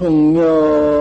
성녀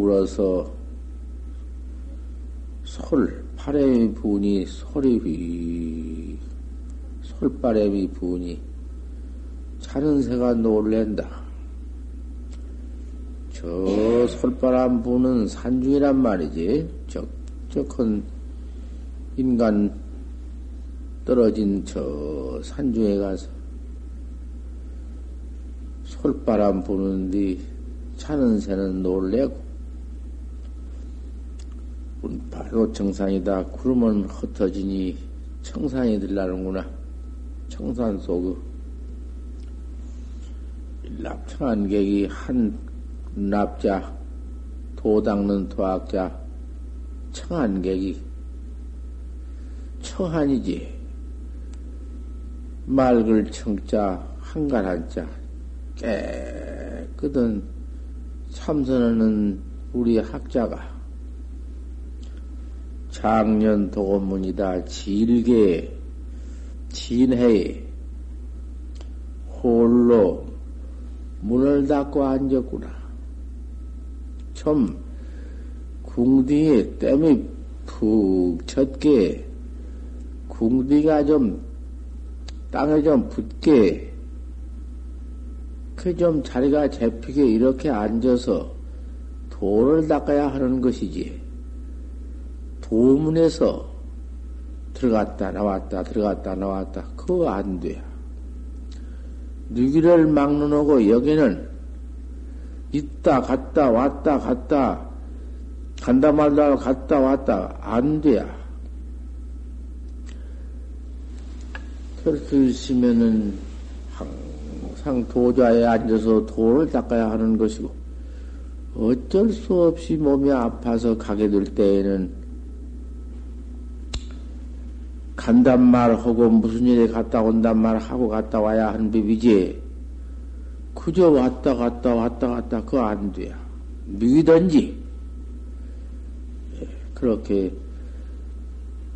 울어서 솔, 바람이 부니 소리 휘, 솔바람이 부니 자는 새가 놀랜다. 저 솔바람 부는 산중이란 말이지. 저, 저큰 인간 떨어진 저 산중에 가서 솔바람 부는뒤 차는 새는 놀래고 바로 청산이다. 구름은 흩어지니 청산이 들라는구나. 청산 속의 납청한 객이 한 납자, 도 닦는 도학자, 청한 객이 청한이지. 맑을 청자, 한가한 자, 깨끗은 참선하는 우리 학자가 작년 도문이다 질게 진해에 홀로 문을 닫고 앉았구나. 좀 궁디에 땀이 푹 쳤게 궁디가 좀 땅에 좀 붙게 그 좀 자리가 잡히게 이렇게 앉아서 돌을 닦아야 하는 것이지. 도문에서 들어갔다 나왔다 들어갔다 나왔다 그거 안 돼. 누기를 막는 오고 여기는 있다 갔다 왔다 갔다 간다 말다 갔다 왔다 안 돼야. 털쓰시면은 항상 도자에 앉아서 돌을 닦아야 하는 것이고 어쩔 수 없이 몸이 아파서 가게 될 때에는 간단 말 하고 무슨 일에 갔다 온단 말 하고 갔다 와야 하는 법이지. 그저 왔다 갔다 왔다 갔다 그거 안 돼요. 누이든지 그렇게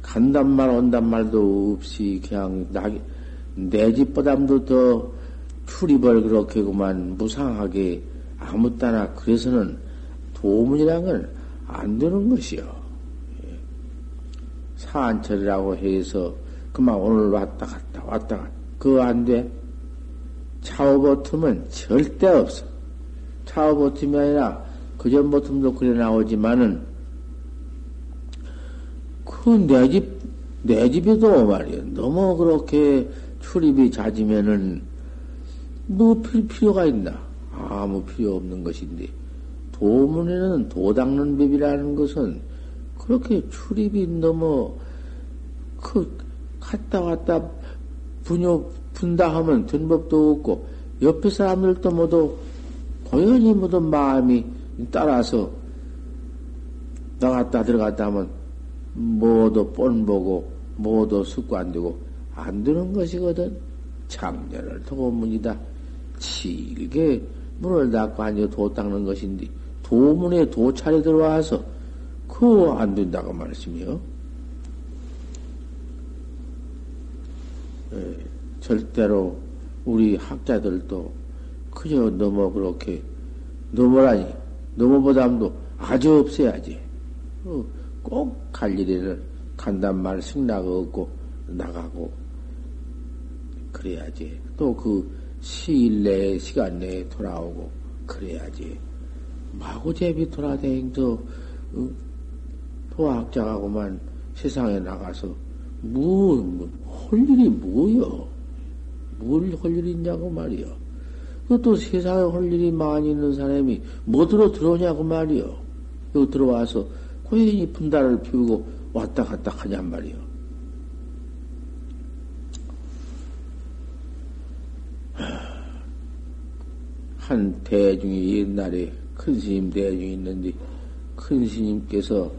간단 말 온단 말도 없이 그냥 내 집보담도 더 출입을 그렇게 그만 무상하게 아무 따나 그래서는 도문이란 건 안 되는 것이요. 사안철이라고 해서 그만 오늘 왔다 갔다 왔다 갔다 그거 안 돼? 차오버틈은 절대 없어. 차오버틈이 아니라 그전 버틈도 그래 나오지만은 그내 집, 내 집에도 말이야. 너무 그렇게 출입이 잦으면은 뭐 필 필요가 있나? 아무 필요 없는 것인데 도문에는 도 닦는 법이라는 것은 그렇게 출입이 너무 그 갔다 왔다 분요 분다 하면 된 법도 없고 옆에 사람들도 모두 고연히 모두 마음이 따라서 나갔다 들어갔다 하면 모두 뻔 보고 모두 습관되고 안 되는 것이거든. 작년을 도문이다. 질게 문을 닫고 앉아 도 닦는 것인데, 도문에 도찰이 들어와서, 그거 안 된다고 말씀이요. 예, 절대로 우리 학자들도 그저 너무 그렇게, 너무라니, 너무보담도 아주 없어야지. 어, 꼭갈 일에는 간단 말 승낙 없고 나가고 그래야지. 또 그 시일 내에 시간 내에 돌아오고 그래야지. 마구제비 돌아다니면서 어, 도학자하고만 세상에 나가서 뭐, 뭐, 할 일이 뭐여? 뭘할 일이 있냐고 말이여. 그것도 세상에 할 일이 많이 있는 사람이 뭐들어 들어오냐고 말이여. 여기 들어와서 고인이 분달을 피우고 왔다 갔다 하냔 말이요. 한 대중이 옛날에 큰 스님 대중이 있는데 큰 스님께서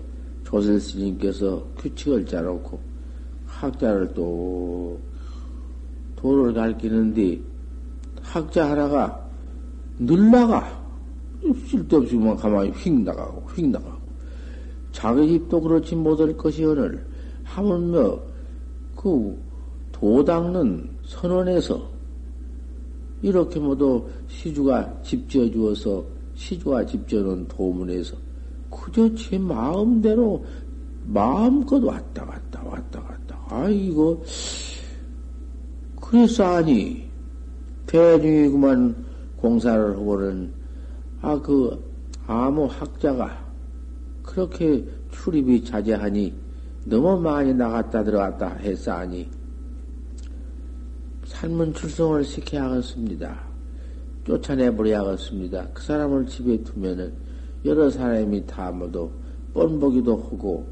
조설 스님께서 규칙을 짜놓고 학자를 또 도를 가르치는데 학자 하나가 늘 나가 쓸데없이 만 가만히 휙 나가고 휙 나가고. 자기 집도 그렇지 못할 것이 오늘 하물며 그 도닦는 선원에서 이렇게 모두 시주가 집 지어 주어서 시주가 집 지어놓은 도문에서 그저 제 마음대로 마음껏 왔다 갔다 왔다 갔다 아이고 그래서 아니 대중이 그만 공사를 하고는 아 그 아무 학자가 그렇게 출입이 자제하니 너무 많이 나갔다 들어갔다 했사니 산문 출성을 시켜야겠습니다. 쫓아내버려야겠습니다. 그 사람을 집에 두면은 여러 사람이 다 모두 뻔보기도 하고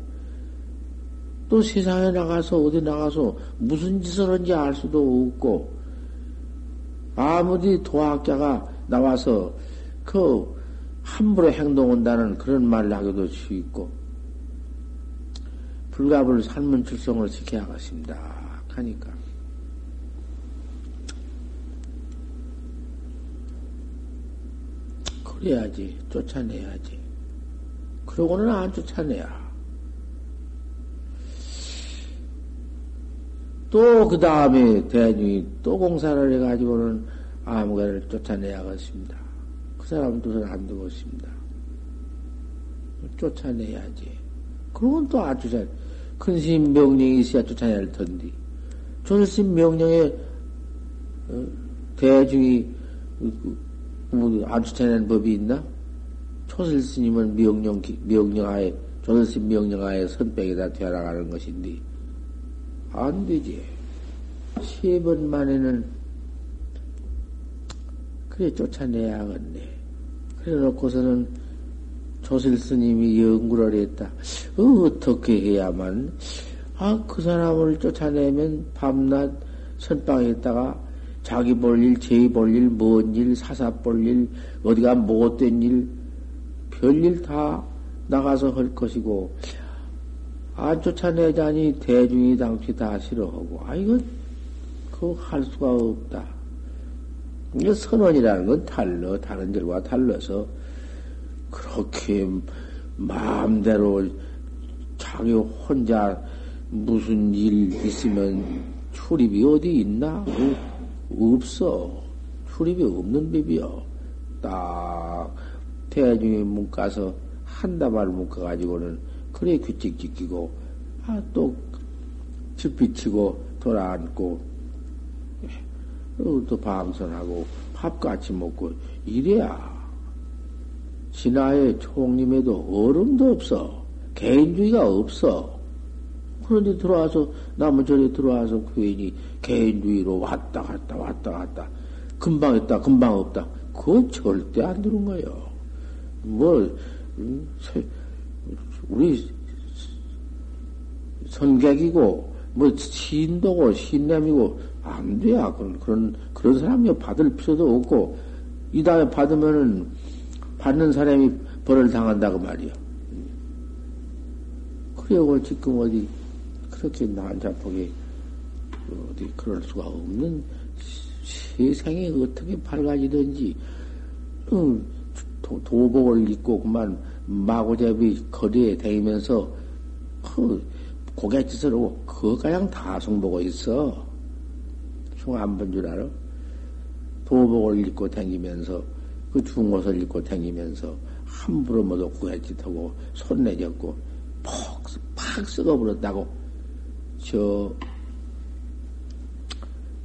또 세상에 나가서 어디 나가서 무슨 짓을 하는지 알 수도 없고 아무리 도학자가 나와서 그 함부로 행동한다는 그런 말을 하기도 쉽고, 불갑을 산문출성을 시켜야 겠습니다. 하니까. 그래야지. 쫓아내야지. 그러고는 안 쫓아내야. 또 그 다음에 대중이 또 공사를 해가지고는 아무가를 쫓아내야겠습니다. 사람은 뜻을 안 두고 있습니다. 쫓아내야지. 그러면 또 아주 잘, 큰 스님 명령이 있어야 쫓아내야 텐데. 조스님 명령에, 어, 대중이, 뭐, 안 쫓아내는 법이 있나? 초슬 스님은 명령, 명령하에, 조슬 스님 명령하에 선백에다 되어나가는 것인데, 안 되지. 세 번 만에는, 그래 쫓아내야겠네. 그래 놓고서는 조실 스님이 연구를 했다. 어, 떻게 해야만, 아, 그 사람을 쫓아내면 밤낮 선방에 있다가 자기 볼 일, 제볼 일, 먼 일, 사사 볼 일, 어디가 못된 일, 별일 다 나가서 할 것이고, 안 쫓아내자니 대중이 당시 다 싫어하고, 아, 이거, 그거 할 수가 없다. 이 선언이라는 건 달러, 다른 절과 달라서 그렇게 마음대로 자기 혼자 무슨 일 있으면 출입이 어디 있나? 없어. 출입이 없는 법이요. 딱 대중이 문가서 한다말 문가가지고는 그래 규칙 지키고 아 또 집비치고 돌아앉고 또 방선하고 밥 같이 먹고 이래야 신하의 총림에도 얼음도 없어. 개인주의가 없어. 그런데 들어와서, 남은 절에 들어와서 괜히 개인주의로 왔다 갔다 왔다 갔다. 금방 있다, 금방 없다. 그거 절대 안 되는 거예요. 뭐, 음, 우리 선객이고, 뭐, 신도고, 신남이고, 안 돼야. 그런, 그런, 그런 사람이 받을 필요도 없고, 이 다음에 받으면은, 받는 사람이 벌을 당한다고 말이요. 그래고 지금 어디, 그렇게 난잡하게 어디 그럴 수가 없는 세상이 어떻게 밝아지든지 응, 도, 도복을 입고 그만 마고잡이 거리에 다니면서 그 고갯짓을 하고 그냥 다송 보고 있어. 흉안 본줄 알아? 도복을 입고 다니면서 그 중옷을 입고 다니면서 함부로 모두 고갯짓하고 손 내졌고 퍽 팍 썩어버렸다고 저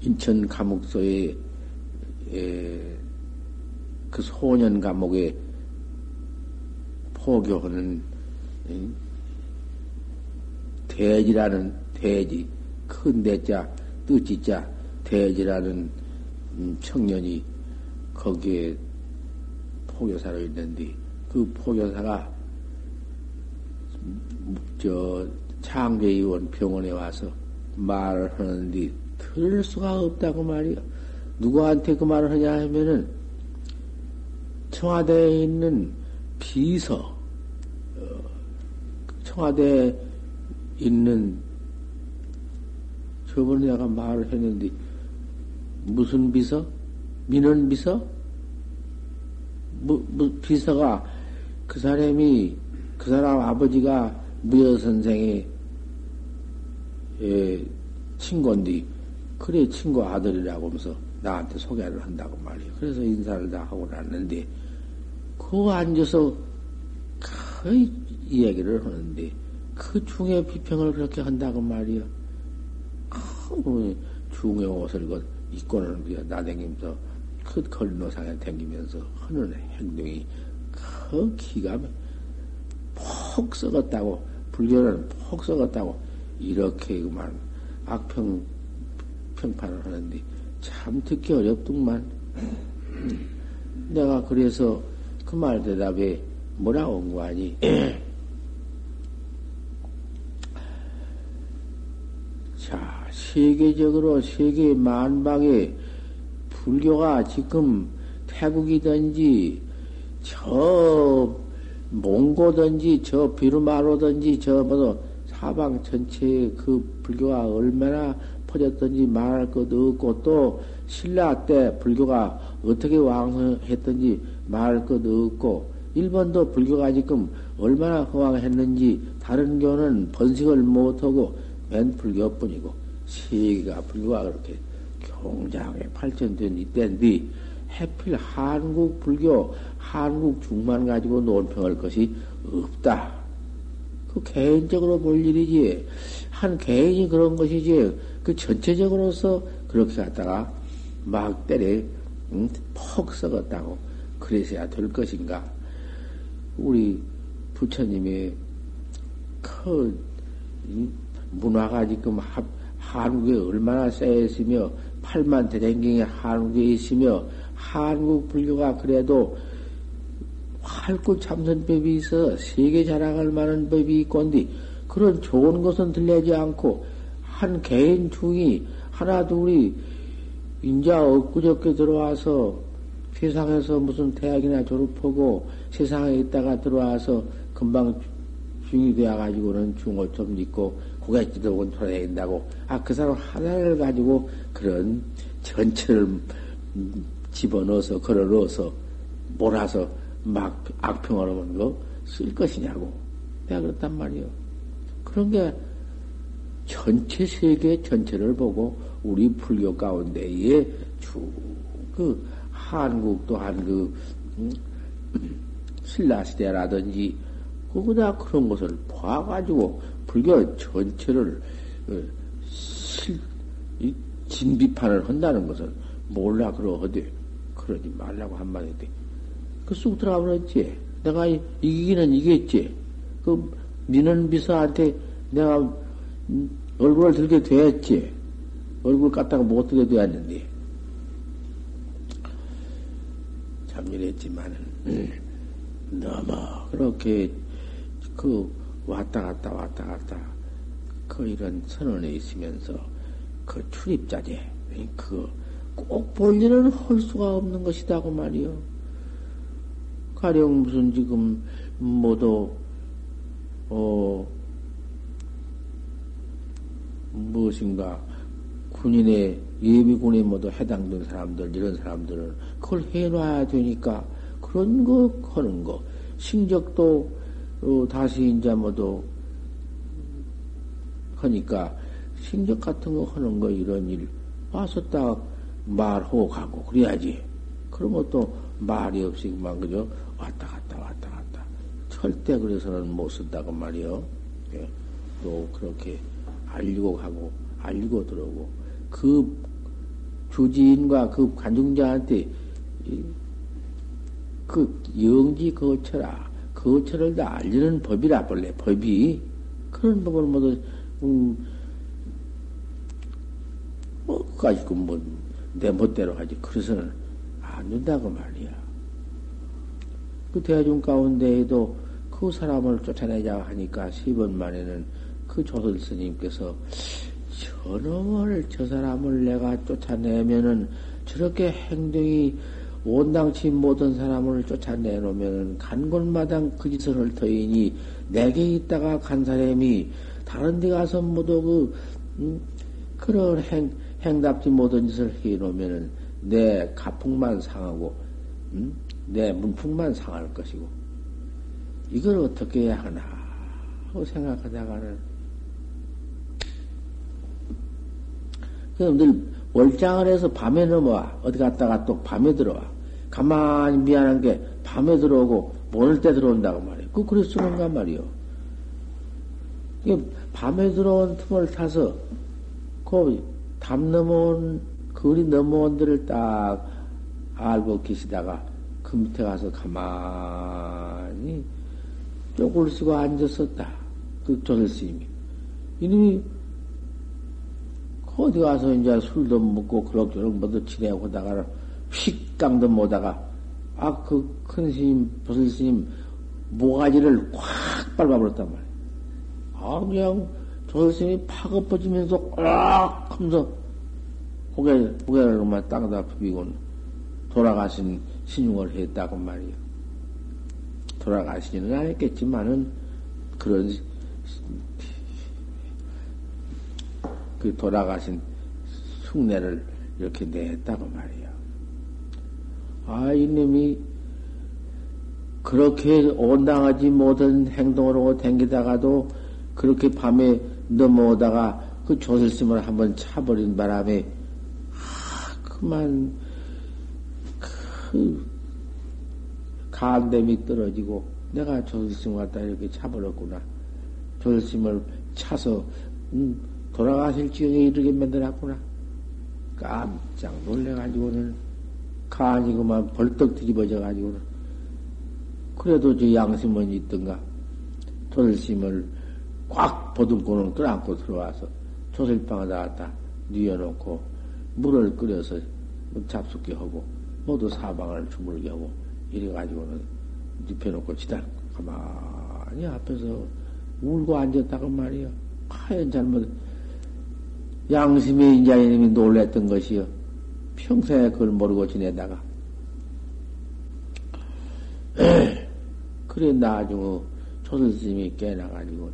인천 감옥소에 에, 그 소년 감옥에 포교하는 대지라는 대지 큰 대자 뜻지자 대지라는 음, 청년이 거기에 포교사로 있는데 그 포교사가 저 창제의원 병원에 와서 말을 하는데 들을 수가 없다고 말이야. 누구한테 그 말을 하냐 하면은 청와대에 있는 비서, 어, 청와대에 있는 저번에 내가 말을 했는데 무슨 비서? 민원 비서? 뭐, 뭐 비서가 그 사람이 그 사람 아버지가 무여 선생의 예, 친구인데 그래 친구 아들이라고 하면서 나한테 소개를 한다고 말이에요. 그래서 인사를 다 하고 났는데 그 앉아서 그 이야기를 하는데 그 중에 비평을 그렇게 한다고 말이요. 그 중의 옷을 그 입고는 그냥 나댕기면서 그 걸노상에 댕기면서 하는 행동이 그 기가 폭 썩었다고 불교는 폭 썩었다고 이렇게 그만 악평 평판을 하는데 참 듣기 어렵더만. 내가 그래서 그 말 대답에 뭐라고 온거 아니? 자, 세계적으로 세계 만방에 불교가 지금 태국이든지 저 몽고든지 저 비루마로든지 저 뭐도 사방 전체에 그 불교가 얼마나 퍼졌든지 말할 것도 없고 또 신라 때 불교가 어떻게 왕성했든지 말할 것도 없고 일본도 불교가 지금 얼마나 허황했는지 다른 교는 번식을 못하고 맨 불교뿐이고 세계가 불교가 그렇게 경장에 발전된 이때인데 해필 한국 불교 한국 중만 가지고 논평할 것이 없다. 그 개인적으로 볼 일이지 한 개인이 그런 것이지 그 전체적으로서 그렇게 갖다가 막 때려 응? 폭 썩었다고 그래서야 될 것인가? 우리 부처님의 그 문화가 지금 하, 한국에 얼마나 쌓여있으며 8만 대장경이 한국에 있으며 한국 불교가 그래도 활구 참선법이 있어 세계 자랑할 만한 법이 있건디 그런 좋은 것은 들리지 않고 한 개인 중이 하나 둘이 인자 엊그저께 들어와서 세상에서 무슨 대학이나 졸업하고 세상에 있다가 들어와서 금방 중이 되어가지고는 중을 좀 입고 고갯지도 돌아다닌다고. 아, 그 사람 하나를 가지고 그런 전체를 집어넣어서, 걸어 넣어서, 몰아서 막 악평을 하는 거쓸 것이냐고. 내가 그렇단 말이요. 그런 게 전체 세계 전체를 보고 우리 불교 가운데에 쭉그 한국 또한 그 음, 신라 시대라든지 그거다 그런 것을 봐가지고 불교 전체를 어, 실, 진비판을 한다는 것을 몰라 그러거든 그러지 말라고 한마디 돼. 그 쑥 들어가 버렸지. 내가 이기기는 이겼지. 그 민원 비서한테 내가 음, 얼굴을 들게 되었지. 얼굴 갖다가 못 들게 되었는데. 참 이랬지만은, 음, 너무 그렇게 그 왔다 갔다 왔다 갔다 그 이런 선언에 있으면서 그 출입자재, 그 꼭 볼 일은 할 수가 없는 것이다고 말이요. 가령 무슨 지금 모두, 어, 무엇인가 군인의 예비군에 모두 해당된 사람들, 이런 사람들은 그걸 해놔야 되니까 그런 거 하는 거. 신적도 어, 다시 이제 모두 하니까 신적 같은 거 하는 거 이런 일 와서 딱 말하고 가고 그래야지. 그러면 또 말이 없이 그만 그저 왔다 갔다 왔다 갔다. 절대 그래서는 못 쓴다고 말이요. 예. 또 그렇게 알리고 가고 알리고 들어오고 그 주지인과 그 관중자한테 그 영지 거처라 거처를 다 알리는 법이라 본래 법이 그런 법을 모두 음, 뭐 가지고 뭐 내 멋대로 하지 그래서는 안 된다고 말이야. 그 대중 가운데에도 그 사람을 쫓아내자 하니까 세 번 만에는 그 조설 스님께서 저놈을 저 사람을 내가 쫓아내면은 저렇게 행동이 온당치 못한 사람을 쫓아내놓으면 간 곳마당 그 짓을 할 터이니 내게 있다가 간 사람이 다른 데 가서 모두 그 음, 그런 행 행답지 못한 짓을 해놓으면은 내 가풍만 상하고 음? 내 문풍만 상할 것이고 이걸 어떻게 해야 하나 하고 생각하다가는 그럼 늘 월장을 해서 밤에 넘어와. 어디 갔다가 또 밤에 들어와. 가만히 미안한 게 밤에 들어오고 모를 때 들어온다고 말이야. 그 그래 쓰는가 말이요. 밤에 들어온 틈을 타서 그 담 넘어온 거리 넘어온 데를 딱 알고 계시다가 그 밑에 가서 가만히 쪼글 쓰고 앉았었다. 그 조설 스님이. 이놈이 어디 가서 이제 술도 먹고 그럭저럭 뭐도 지내고 다가 휙깡도 못하가 아 그 큰 스님 보슬 스님 모가지를 꽉 밟아버렸단 말이야. 아 그냥 조슬 스님이 팍 엎어지면서 꽉 하면서 고개 고개를 그만 땅에다 부비고 돌아가신 신용을 했다고 말이야. 돌아가시지는 않았겠지만은 그런 그 돌아가신 흉내를 이렇게 냈다고 말이야. 아, 이놈이 그렇게 온당하지 못한 하고 댕기다가도 그렇게 밤에 넘어오다가 그 조슬심을 한번 차버린 바람에, 아, 그만, 그, 간댐이 떨어지고, 내가 조슬심 갖다 이렇게 차버렸구나. 조슬심을 차서, 음, 돌아가실 지경에 이르게 만들었구나. 깜짝 놀래가지고는 간이 그만 벌떡 뒤집어져가지고는 그래도 저 양심은 있던가 조슬심을 꽉 보듬고는 끌안고 들어와서 조슬방에다 갖다 뉘어놓고 물을 끓여서 잡숫게 하고 모두 사방을 주물게 하고 이래가지고는 눕혀놓고 지다 가만히 앞에서 울고 앉았다고 말이야. 하얀 잘못 양심의 인자님이 놀랬던 것이요. 평생에 그걸 모르고 지내다가. 그래, 나중에 조선스님이 깨나가지고는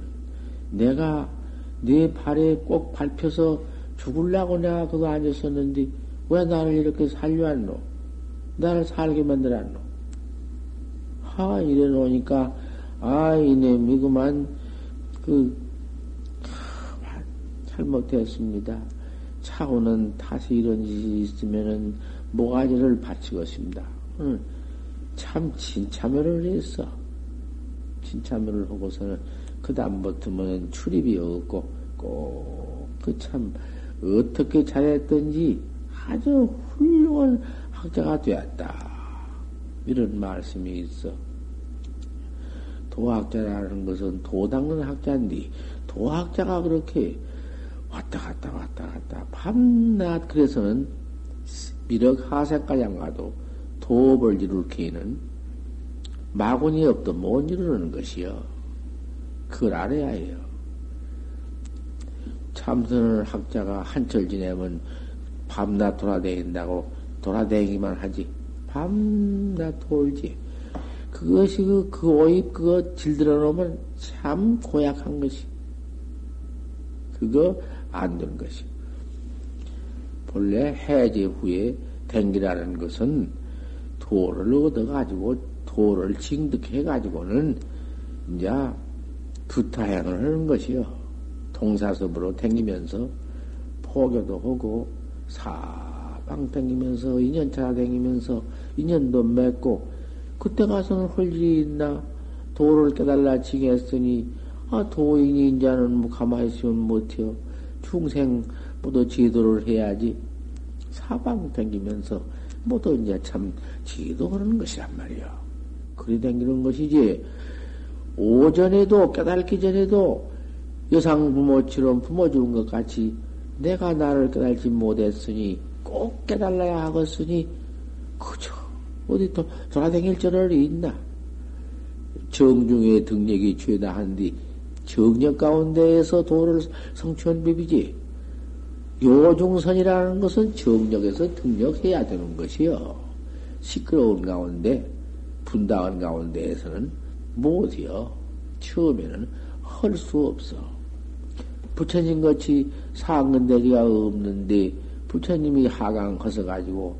내가 네 발에 꼭 밟혀서 죽을라고 내가 그거 앉았었는데 왜 나를 이렇게 살려왔노? 나를 살게 만들었노? 하, 이래 놓으니까, 아, 이놈이 그만, 그, 잘못했습니다. 차후는 다시 이런 짓이 있으면은 모가지를 바치겠습니다. 참 진참여를 했어. 진참여를 하고서는 그 다음부터는 출입이 없고 꼭 그 참 어떻게 잘했던지 아주 훌륭한 학자가 되었다. 이런 말씀이 있어. 도학자라는 것은 도 닦는 학자인데 도학자가 그렇게 왔다 갔다 왔다 갔다 밤낮 그래서는 미륵 하세까지 안 가도 도업을 이룰 기회는 마군이 없도 못 이루는 것이요. 그걸 알아야 해요. 참선을 학자가 한철 지내면 밤낮 돌아다닌다고 돌아다니기만 하지. 밤낮 돌지. 그것이 그, 그 오입 그거 질들어 놓으면 참 고약한 것이. 그거 안 되는 것이. 본래 해제 후에 댕기라는 것은 도를 얻어가지고 도를 징득해가지고는 이제 두타행을 하는 것이요. 동사섭으로 댕기면서 포교도 하고 사 방 댕기면서 인연차 댕기면서 인연도 맺고 그때 가서는 할 일이 있나 도를 깨달라 징했으니 아 도인이 이제는 뭐 가만히 있으면 못해요. 중생 모두 지도를 해야지 사방 댕기면서 모두 이제 참 지도하는 것이란 말이요. 그리 댕기는 것이지 오전에도 깨달기 전에도 여상 부모처럼 부모 주는 것 같이 내가 나를 깨달지 못했으니 꼭 깨달아야 하겠으니 그저 어디 또 돌아다닐 저럴이 있나? 정중의 등력이 죄다 한디 정력 가운데에서 도를 성취한 법이지. 요중선이라는 것은 정력에서 등력해야 되는 것이요. 시끄러운 가운데, 분당한 가운데에서는 못이요. 처음에는 할 수 없어. 부처님 같이 상근대기가 없는데, 부처님이 하강 커서 가지고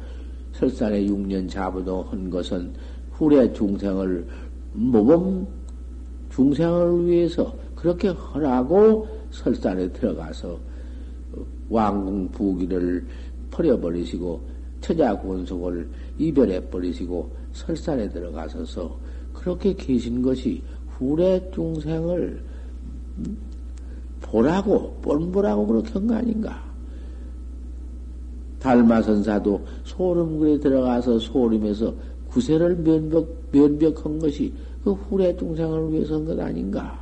설산에 6년 자부도 한 것은 후래 중생을 모범 중생을 위해서 그렇게 하라고 설산에 들어가서 왕궁 부기를 버려버리시고 처자 권속을 이별해 버리시고 설산에 들어가서서 그렇게 계신 것이 후래 중생을 보라고 뻔보라고 그렇게 한 거 아닌가? 달마선사도 소름굴에 들어가서 소름에서 구세를 면벽, 면벽한 것이 그 후래 중생을 위해서 한 것 아닌가?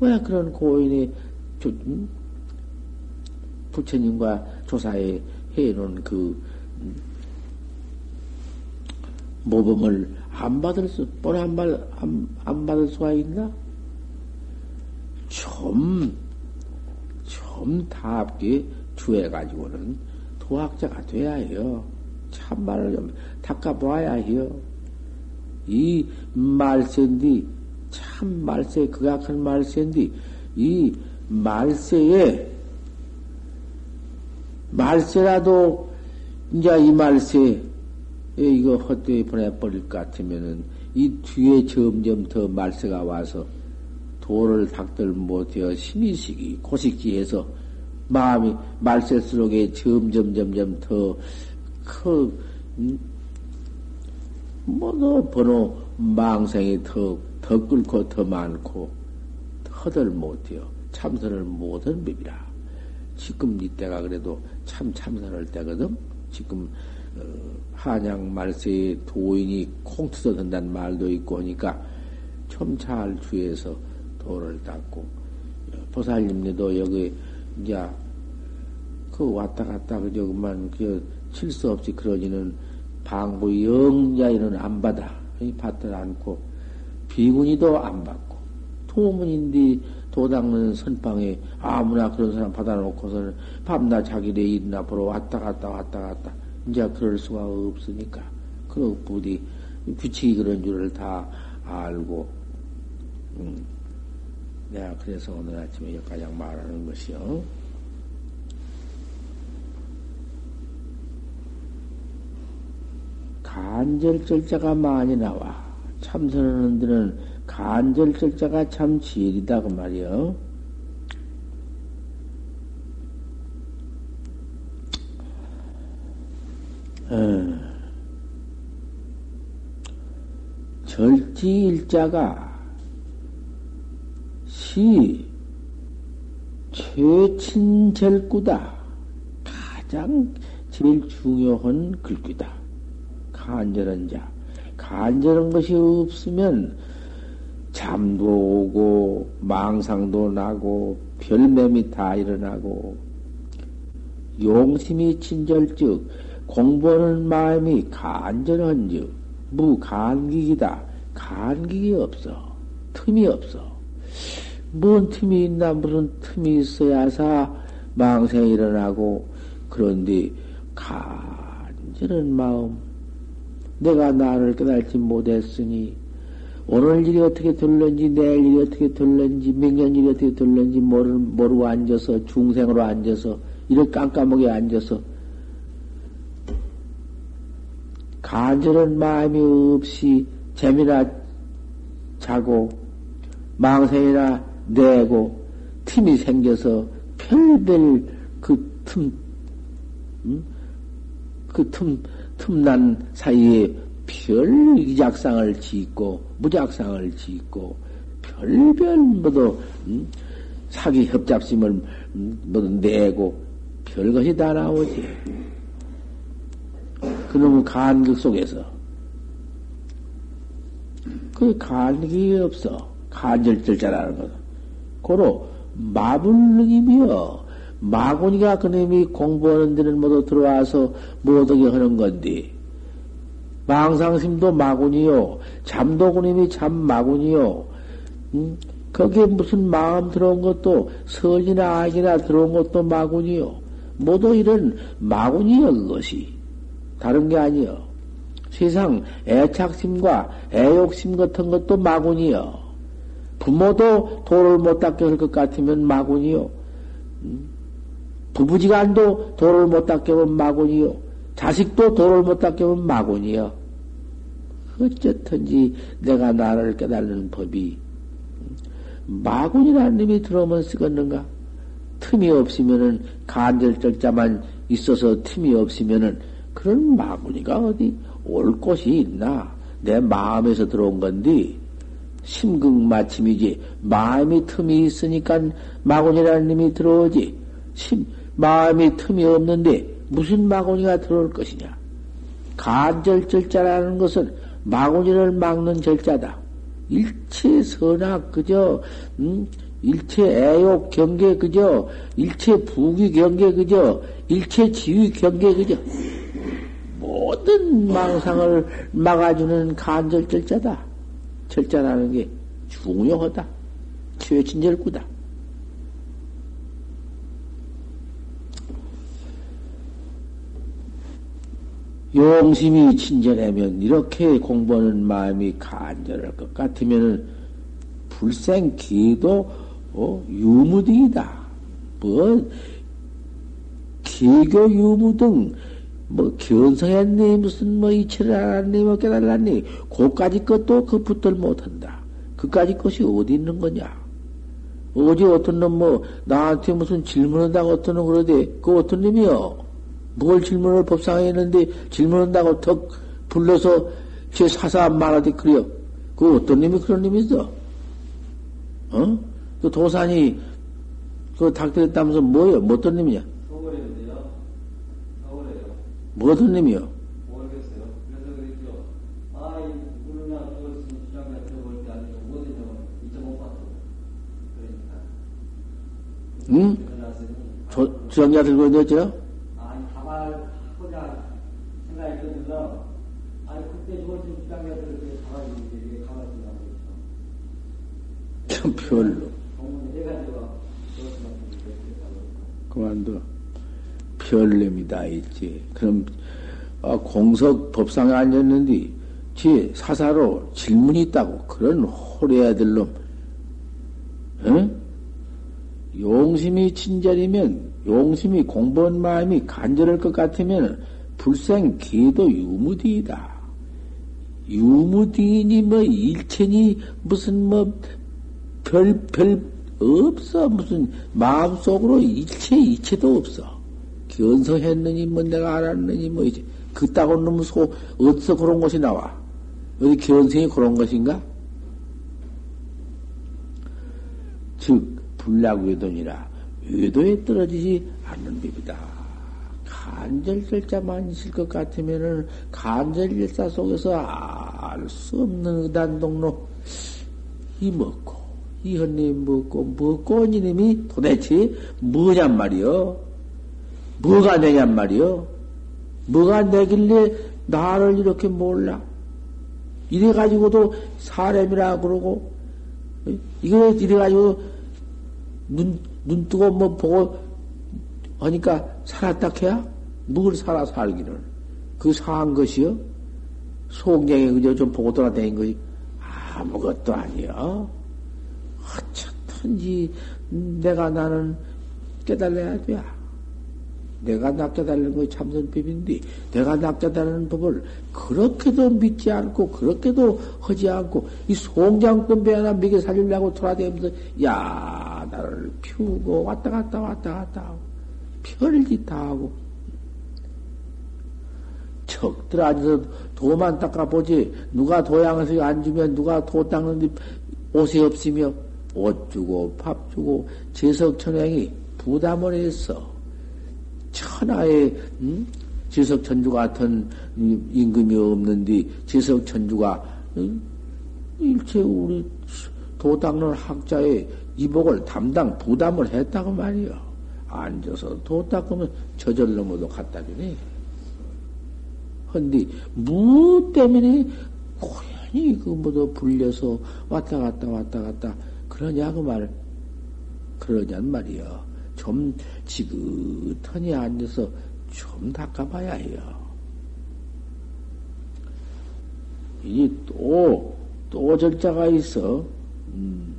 왜 그런 고인의 조, 음? 부처님과 조사에 해놓은 그 음? 모범을 안 받을 수, 뻔안 받, 안, 안 받을 수가 있나? 좀, 좀 답게 주해가지고는 도학자가 돼야 해요. 참말을 좀 닦아봐야 해요. 이 말세인데, 참 말세, 극악한 말세인데, 이 말세에, 말세라도, 이제 이 말세에 이거 헛되이 보내버릴 것 같으면은, 이 뒤에 점점 더 말세가 와서, 도를 닦들 못해어 신의식이 고식지해서 마음이 말세수록에 점점 점점 더 그, 음, 뭐더 번호 망생이 더, 더 끓고 더 많고 허들 못해요. 참선을 못한 법이라. 지금 이때가 그래도 참 참선할 때거든. 지금 어, 한양 말세에 도인이 콩 터져든다는 말도 있고 하니까 좀 잘 주의해서 도를 닦고 보살님네도 여기 이제 그 왔다 갔다 그저만 그칠수 없이 그러지는 방부 영자에는 안 받아 받들 않고 비군이도 안 받고 도문인데 도닦는 선방에 아무나 그런 사람 받아놓고서는 밤낮 자기네 일이나 보러 왔다 갔다 왔다 갔다 이제 그럴 수가 없으니까 그 부디 규칙이 그런 줄을 다 알고 음. 내가 그래서 오늘 아침에 여기까지 말하는 것이요. 간절절자가 많이 나와. 참선하는 데는 간절절자가 참 지혜이다, 그 말이요. 어. 절지일자가 시 최친절구다. 가장 제일 중요한 글귀다. 간절한 자. 간절한 것이 없으면 잠도 오고 망상도 나고 별매미 다 일어나고 용심이 친절즉 공부하는 마음이 간절한즉 무간기이다. 간기이 없어. 틈이 없어. 뭔 틈이 있나 무슨 틈이 있어야사 망생이 일어나고 그런데 간절한 마음 내가 나를 깨달지 못했으니 오늘 일이 어떻게 될는지 내일 일이 어떻게 될는지 명년 일이 어떻게 될는지 모르, 모르고 앉아서 중생으로 앉아서 이렇게 깜깜하게 앉아서 간절한 마음이 없이 재미나 자고 망생이나 내고 틈이 생겨서 별별 그 틈, 음? 그 틈, 틈난 사이에 별 이작상을 짓고 무작상을 짓고 별별 모두 음? 사기 협잡심을 음? 모두 내고 별것이 다 나오지. 그놈의 간극 속에서 그 간극이 없어. 간절절자라는 것은. 고로 마불능이며 마구니가 그놈이 공부하는 데는 모두 들어와서 못하게 하는 건데 망상심도 마구니요. 잠도 그놈이 참 마구니요. 음? 거기에 무슨 마음 들어온 것도 설이나 악이나 들어온 것도 마구니요. 모두 이런 마구니여 그것이. 다른 게 아니여. 세상 애착심과 애욕심 같은 것도 마구니여 부모도 도를 못 닦게 할 것 같으면 마구니요 음? 부부지간도 도를 못 닦여면 마군이요. 자식도 도를 못 닦여면 마군이요. 어쨌든지 내가 나를 깨달는 법이 마군이라는 놈이 들어오면 쓰겠는가? 틈이 없으면은 간절절자만 있어서 틈이 없으면은 그런 마군이가 어디 올 곳이 있나? 내 마음에서 들어온 건데 심극 마침이지 마음이 틈이 있으니까 마군이라는 놈이 들어오지 심 마음이 틈이 없는데 무슨 마구니가 들어올 것이냐? 간절절자라는 것은 마구니를 막는 절자다. 일체 선악 그저 음? 일체 애욕 경계 그저 일체 부귀 경계 그저 일체 지위 경계 그저 모든 망상을 막아주는 간절절자다. 절자라는 게 중요하다. 최친절구다. 용심이 친절하면 이렇게 공부하는 마음이 간절할 것 같으면은 불생 기도 어, 유무등이다. 뭐 기교 유무등 뭐 견성했니 무슨 뭐 이치를 알았니 뭐 깨달았니 그까지 것도 그 붙들 못한다. 그까지 것이 어디 있는 거냐? 어제 어떤 놈 뭐 나한테 무슨 질문한다고 어떤 놈 그러대 그 어떤 놈이요? 뭘 질문을 법상에 했는데 질문한다고 턱 불러서 제 사사한 말하되 그래요. 그 어떤 놈이 그런 놈이 있어? 어? 그 도산이 그 닥터했다면서 뭐요? 뭐 어떤 놈이냐? 서울인데요. 서울에요. 뭐 어떤 놈이요? 모르겠어요. 그래서 그랬죠. 아, 누구나 그것은 주장에 들어볼 때 아니고 뭐든 잊어못 봤어. 그러니까. 응? 저, 주장자 들고 있는데요? 참 별로. 그만둬. 별님이 다 있지. 그럼, 아, 공석 법상에 앉았는데, 지 사사로 질문이 있다고. 그런 호래아들 놈. 응? 용심이 친절이면, 용심이 공부한 마음이 간절할 것 같으면, 불생 기도 유무디이다. 유무디니 뭐 일체니 무슨 뭐 별, 별, 없어. 무슨, 마음속으로 일체, 이체도 없어. 견성했느니, 뭐, 내가 알았느니, 뭐, 이제, 놈 소, 어디서 그런 것이 나와? 어디 견성이 그런 것인가? 즉, 불락외도니라. 외도에 떨어지지 않는 법이다. 간절절자만 있을 것 같으면은, 간절절자 속에서 알 수 없는 의단동로, 이 먹고, 이현님 먹고 먹고 이님이 도대체 뭐냔 말이요? 뭐가 내냔 말이요? 뭐가 내길래 나를 이렇게 몰라? 이래 가지고도 사람이라 그러고 이거 이래 가지고 눈 눈 뜨고 뭐 보고 하니까 살았다 해야 뭘 살아 살기를 그 사한 것이요? 속량에 그저 좀 보고 돌아다닌 것이 아무것도 아니요. 어쨌든지 내가 나는 깨달아야 돼. 내가 낚자달라는 것이 참선법인데, 내가 낚자달라는 법을 그렇게도 믿지 않고, 그렇게도 하지 않고, 이 송장꾼배 하나 먹여 살리려고 돌아다니면서, 야, 나를 피우고, 왔다 갔다 왔다 갔다 하고, 별짓 다 하고, 척들 앉아서 도만 닦아보지, 누가 도양에서 안 주면 누가 도 닦는데 옷이 없으며, 옷 주고, 밥 주고, 제석천행이 부담을 했어. 천하의 음? 지석천주 같은 임금이 없는데 지석천주가 음? 일체 우리 도 닦는 학자의 이복을 담당 부담을 했다고 말이요. 앉아서 도 닦으면 저절로 모두 갖다 주네. 헌데 무 때문에 고연히 그 모두 불려서 왔다 갔다 왔다 갔다 그러냐 그 말. 그러냔 말이요. 좀 지긋하니 앉아서 좀 닦아봐야 해요. 이 또, 또 절자가 있어. 음.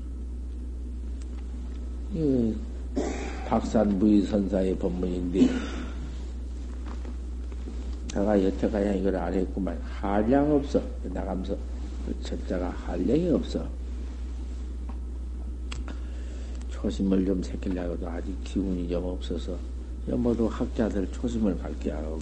이 박산부의 선사의 법문인데, 내가 여태까지 이걸 안 했구만. 한량 없어. 나가면서 절자가 한량이 없어. 초심을 좀 새끼려고도 아직 기운이 좀 없어서 모두 학자들 초심을 밝게 하고